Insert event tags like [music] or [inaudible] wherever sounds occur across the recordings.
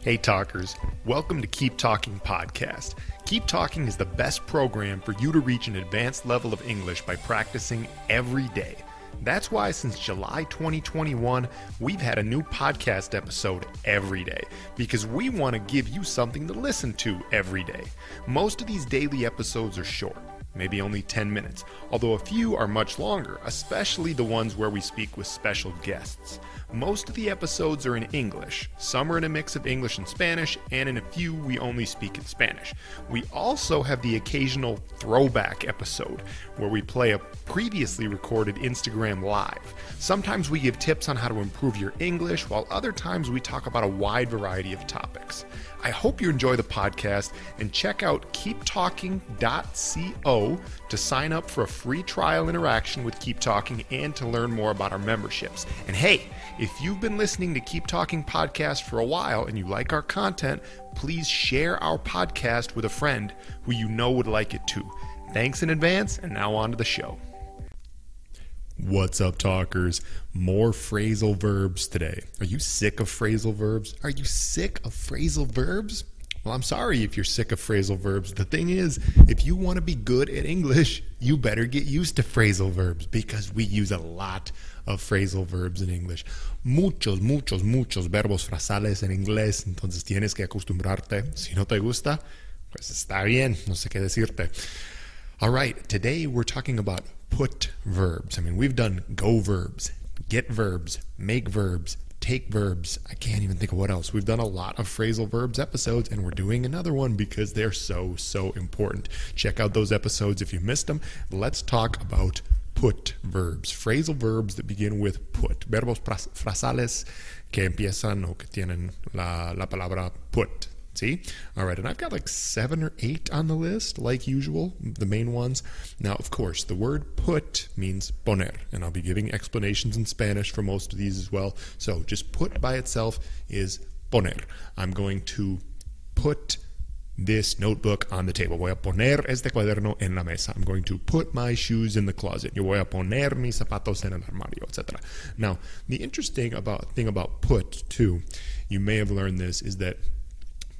Hey, talkers. Welcome to Keep Talking Podcast. Keep Talking is the best program for you to reach an advanced level of English by practicing every day. That's why since July 2021, we've had a new podcast episode every day because we want to give you something to listen to every day. Most of these daily episodes are short maybe only 10 minutes, although a few are much longer, especially the ones where we speak with special guests. Most of the episodes are in English, some are in a mix of English and Spanish, and in a few we only speak in Spanish. We also have the occasional throwback episode where we play a previously recorded Instagram Live. Sometimes we give tips on how to improve your English, while other times we talk about a wide variety of topics. I hope you enjoy the podcast and check out keeptalking.co to sign up for a free trial interaction with Keep Talking and to learn more about our memberships. And hey, if you've been listening to Keep Talking podcast for a while and you like our content, please share our podcast with a friend who you know would like it too. Thanks in advance, and now on to the show. What's up, talkers? More phrasal verbs today. Are you sick of phrasal verbs? Are you sick of phrasal verbs? Well, I'm sorry if you're sick of phrasal verbs. The thing is, if you want to be good at English, you better get used to phrasal verbs because we use a lot of phrasal verbs in English. Muchos, muchos, muchos verbos frasales en inglés. Entonces tienes que acostumbrarte. Si no te gusta, pues está bien. No sé qué decirte. All right, today we're talking about put verbs. I mean, we've done go verbs, get verbs, make verbs, take verbs. I can't even think of what else. We've done a lot of phrasal verbs episodes, and we're doing another one because they're so, so important. Check out those episodes if you missed them. Let's talk about put verbs, phrasal verbs that begin with put, verbos frasales que empiezan o que tienen la, la palabra put. See? All right, and I've got like seven or eight on the list, like usual, the main ones. Now, of course, the word put means poner, and I'll be giving explanations in Spanish for most of these as well. So just put by itself is poner. I'm going to put this notebook on the table. Voy a poner este cuaderno en la mesa. I'm going to put my shoes in the closet. Yo voy a poner mis zapatos en el armario, etc. Now, the interesting about thing about put too, you may have learned this, is that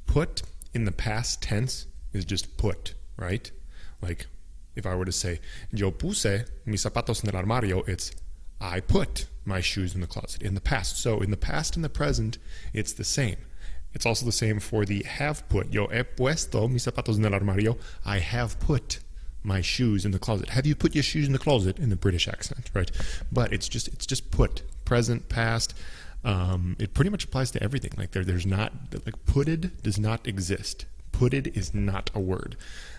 put in the past tense is just put, right? Like if I were to say, yo puse mis zapatos en el armario, it's I put my shoes in the closet in the past. So in the past and the present, it's the same. It's also the same for the have put. Yo he puesto mis zapatos en el armario. I have put my shoes in the closet. Have you put your shoes in the closet in the British accent, right? But it's just it's just put present, past. Um, it pretty much applies to everything. Like there, there's not like putted does not exist. Putted is not a word.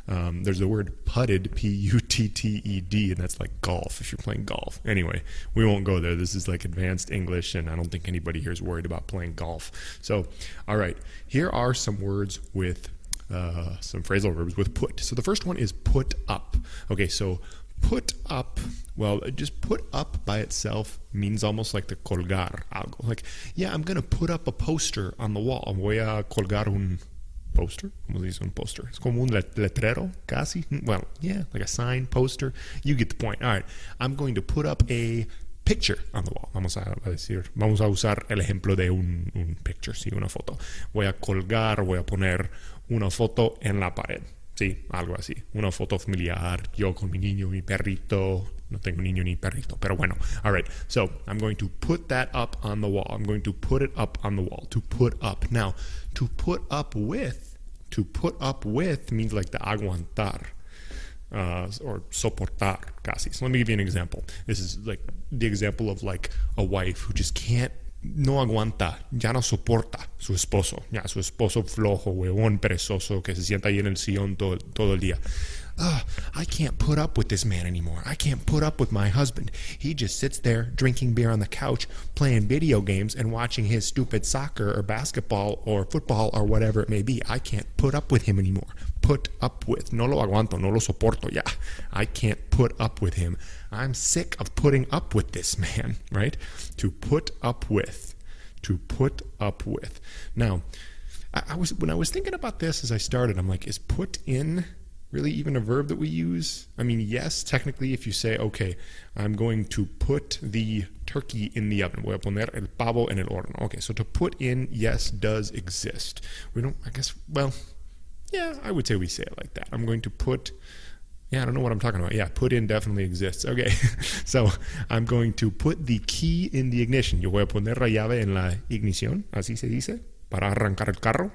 Um, there's the word putted, P U T T E D, and that's like golf if you're playing golf. Anyway, we won't go there. This is like advanced English, and I don't think anybody here is worried about playing golf. So, all right, here are some words with uh, some phrasal verbs with put. So the first one is put up. Okay, so put up well just put up by itself means almost like the colgar algo. Like yeah i'm gonna put up a poster on the wall. Voy a colgar un poster como dice un poster? Es como un letrero casi. Mm, well yeah like a sign poster. You get the point. All right i'm going to put up a picture on the wall. Vamos a decir vamos a usar el ejemplo de un, un picture sí una foto. Voy a colgar voy a poner una foto en la pared Sí, algo así. Una foto familiar, yo con mi niño, mi perrito. No tengo niño ni perrito, pero bueno. All right. So I'm going to put that up on the wall. I'm going to put it up on the wall. To put up. Now, to put up with, to put up with means like the aguantar. Uh, or soportar casi. So let me give you an example. This is like the example of like a wife who just can't no aguanta, ya no soporta su esposo, ya su esposo flojo, huevón, perezoso, que se sienta ahí en el sillón todo, todo el día. I can't put up with this man anymore. I can't put up with my husband. He just sits there drinking beer on the couch, playing video games, and watching his stupid soccer or basketball or football or whatever it may be. I can't put up with him anymore. Put up with. No lo aguanto, no lo soporto ya. I can't put up with him. I'm sick of putting up with this man, [laughs] right? To put up with. To put up with. Now, I was when I was thinking about this as I started, I'm like, is put in really even a verb that we use? I mean, yes, technically, if you say, okay, I'm going to put the turkey in the oven. Voy a poner el pavo en el horno. Okay, so to put in, yes, does exist. We don't, I guess, well, yeah, I would say we say it like that. I'm going to put, yeah, I don't know what I'm talking about. Yeah, put in definitely exists. Okay, [laughs] so I'm going to put the key in the ignition. Yo voy a poner la llave en la ignición, así se dice, para arrancar el carro.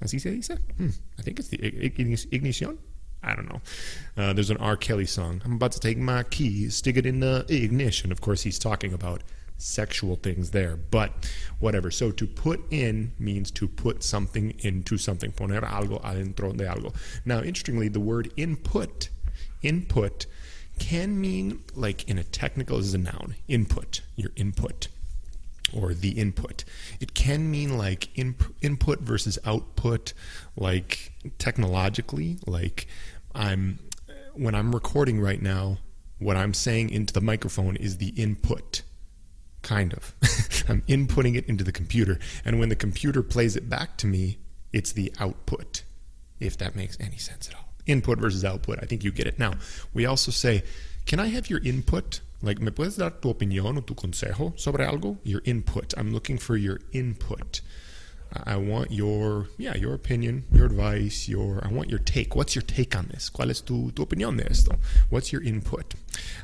Así se dice? Hmm, I think it's the ignition. I don't know. Uh, there's an R. Kelly song. I'm about to take my keys, stick it in the ignition. Of course, he's talking about sexual things there, but whatever. So to put in means to put something into something. Poner algo adentro de algo. Now, interestingly, the word input, input, can mean like in a technical is a noun. Input, your input or the input. It can mean like in, input versus output, like technologically, like I'm when I'm recording right now, what I'm saying into the microphone is the input. Kind of. [laughs] I'm inputting it into the computer. And when the computer plays it back to me, it's the output, if that makes any sense at all. Input versus output. I think you get it. Now, we also say, Can I have your input? Like, ¿me puedes dar tu opinión o tu consejo sobre algo? Your input. I'm looking for your input. I want your, yeah, your opinion, your advice, your, I want your take. What's your take on this? ¿Cuál es tu, tu opinión de esto? What's your input?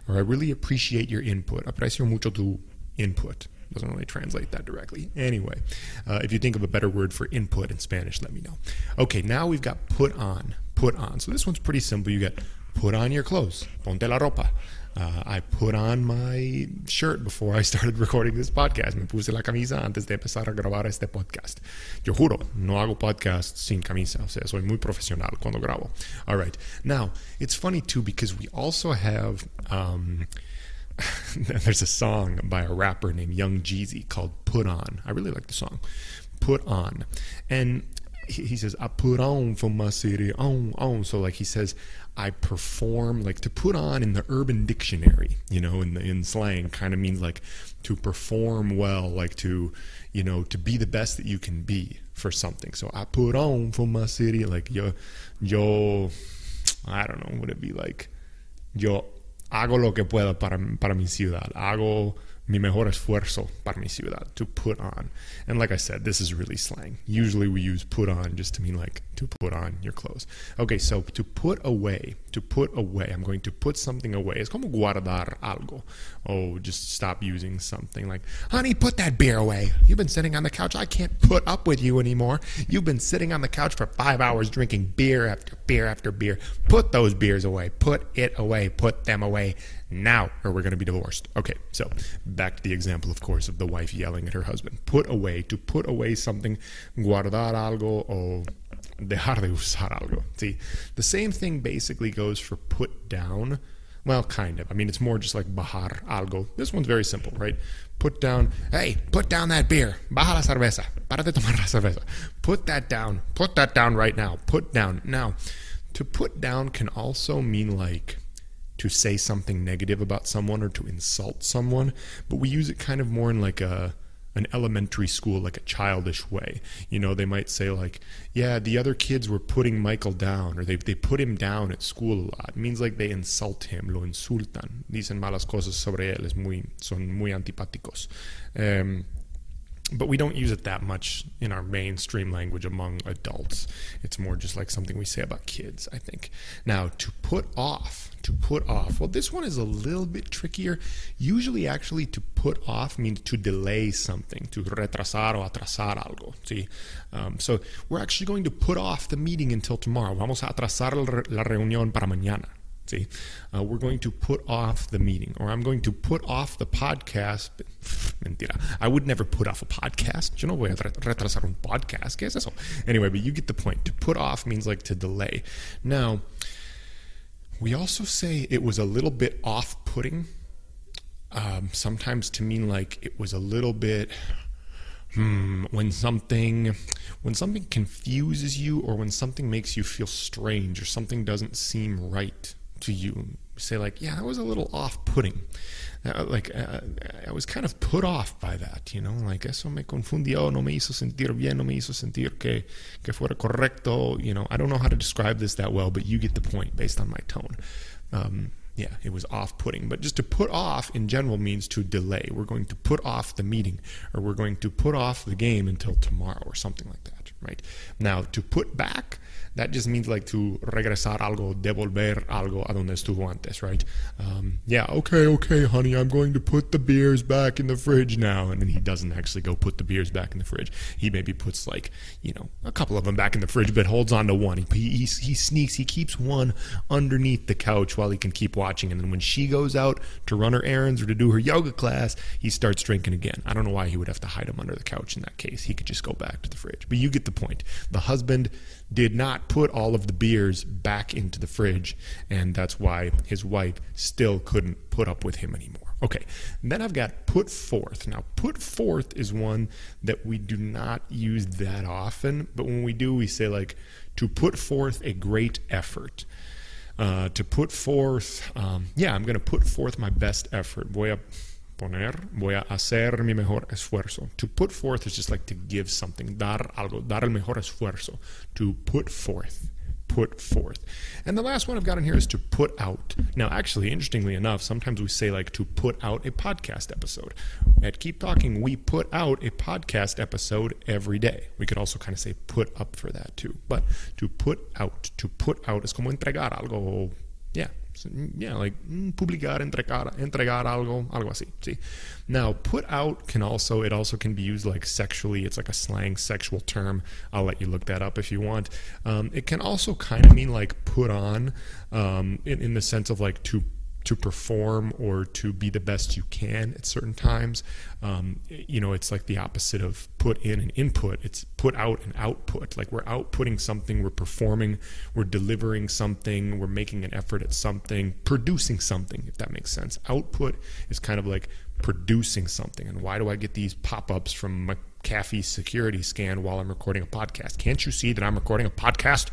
Or I really appreciate your input. Aprecio mucho tu input. Doesn't really translate that directly. Anyway, uh, if you think of a better word for input in Spanish, let me know. Okay, now we've got put on. Put on. So this one's pretty simple. You get put on your clothes. Ponte la ropa. Uh, I put on my shirt before I started recording this podcast. Me puse la camisa antes de empezar a grabar este podcast. Yo juro, no hago podcast sin camisa. O sea, soy muy profesional cuando grabo. All right. Now, it's funny too because we also have. Um, [laughs] there's a song by a rapper named Young Jeezy called Put On. I really like the song. Put On. And he says, I put on for my city, on, on. So, like, he says, I perform, like, to put on in the urban dictionary, you know, in, the, in slang, kind of means like to perform well, like to, you know, to be the best that you can be for something. So, I put on for my city, like, yo, yo, I don't know, would it be like, yo hago lo que pueda para, para mi ciudad, hago mi mejor esfuerzo para mi ciudad, to put on. And like I said, this is really slang. Usually we use put on just to mean like to put on your clothes. Okay, so to put away, to put away, I'm going to put something away. It's como guardar algo. Oh, just stop using something like, honey, put that beer away. You've been sitting on the couch. I can't put up with you anymore. You've been sitting on the couch for five hours drinking beer after beer after beer. Put those beers away. Put it away. Put them away now or we're going to be divorced. Okay, so back to the example, of course, of the wife yelling at her husband. Put away, to put away something, guardar algo o dejar de usar algo. See, the same thing basically goes for put down. Well, kind of. I mean, it's more just like bajar algo. This one's very simple, right? Put down, hey, put down that beer. Baja la cerveza. Para de tomar la cerveza. Put that down. Put that down right now. Put down. Now, to put down can also mean like to say something negative about someone or to insult someone, but we use it kind of more in like a an elementary school like a childish way. You know, they might say like, "Yeah, the other kids were putting Michael down or they they put him down at school a lot." It means like they insult him, lo insultan. Dicen malas cosas sobre él, es muy son muy antipáticos. Um, but we don't use it that much in our mainstream language among adults. It's more just like something we say about kids, I think. Now, to put off, to put off. Well, this one is a little bit trickier. Usually, actually, to put off means to delay something, to retrasar o atrasar algo. See, um, so we're actually going to put off the meeting until tomorrow. Vamos a atrasar la reunión para mañana. See, uh, we're going to put off the meeting, or I'm going to put off the podcast. Mentira. I would never put off a podcast. Yo no voy a retrasar un podcast. ¿Qué es eso? Anyway, but you get the point. To put off means like to delay. Now, we also say it was a little bit off putting, um, sometimes to mean like it was a little bit. Hmm, when something when something confuses you or when something makes you feel strange or something doesn't seem right to you say like yeah that was a little off-putting. Uh, like uh, I was kind of put off by that you know? Like eso me confundió no me hizo sentir bien no me hizo sentir que que fuera correcto you know? I don't know how to describe this that well but you get the point based on my tone. Um, yeah, it was off putting. But just to put off in general means to delay. We're going to put off the meeting or we're going to put off the game until tomorrow or something like that, right? Now, to put back, that just means like to regresar algo, devolver algo a donde estuvo antes, right? Um, yeah, okay, okay, honey, I'm going to put the beers back in the fridge now. And then he doesn't actually go put the beers back in the fridge. He maybe puts like, you know, a couple of them back in the fridge, but holds on to one. He, he, he sneaks, he keeps one underneath the couch while he can keep watching. And then when she goes out to run her errands or to do her yoga class, he starts drinking again. I don't know why he would have to hide him under the couch in that case. He could just go back to the fridge. But you get the point. The husband did not put all of the beers back into the fridge, and that's why his wife still couldn't put up with him anymore. Okay, then I've got put forth. Now, put forth is one that we do not use that often, but when we do, we say like to put forth a great effort. Uh, to put forth, um, yeah, I'm going to put forth my best effort. Voy a poner, voy a hacer mi mejor esfuerzo. To put forth is just like to give something, dar algo, dar el mejor esfuerzo. To put forth, put forth. And the last one I've got in here is to put out. Now, actually, interestingly enough, sometimes we say like to put out a podcast episode. At Keep Talking, we put out a podcast episode every day. We could also kind of say put up for that too. But to put out, to put out is como entregar algo. Yeah, yeah, like mm, publicar, entregar, entregar algo, algo así. See, now put out can also it also can be used like sexually. It's like a slang sexual term. I'll let you look that up if you want. Um, it can also kind of mean like put on, um, in, in the sense of like to to perform or to be the best you can at certain times. Um, you know, it's like the opposite of put in and input. It's put out and output. Like we're outputting something, we're performing, we're delivering something, we're making an effort at something, producing something, if that makes sense. Output is kind of like producing something. And why do I get these pop ups from my McAfee security scan while I'm recording a podcast? Can't you see that I'm recording a podcast?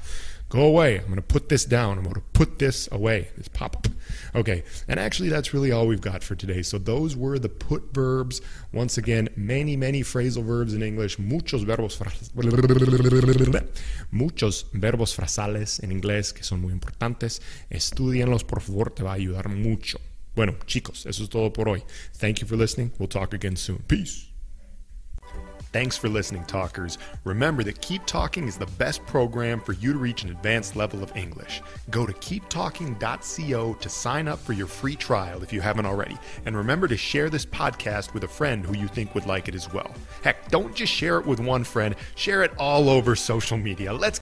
Go away. I'm going to put this down. I'm going to put this away. This pop up. Okay. And actually, that's really all we've got for today. So, those were the put verbs. Once again, many, many phrasal verbs in English. Muchos verbos, muchos verbos frasales en inglés que son muy importantes. Estudienlos, por favor. Te va a ayudar mucho. Bueno, chicos, eso es todo por hoy. Thank you for listening. We'll talk again soon. Peace. Thanks for listening, talkers. Remember that Keep Talking is the best program for you to reach an advanced level of English. Go to keeptalking.co to sign up for your free trial if you haven't already. And remember to share this podcast with a friend who you think would like it as well. Heck, don't just share it with one friend, share it all over social media. Let's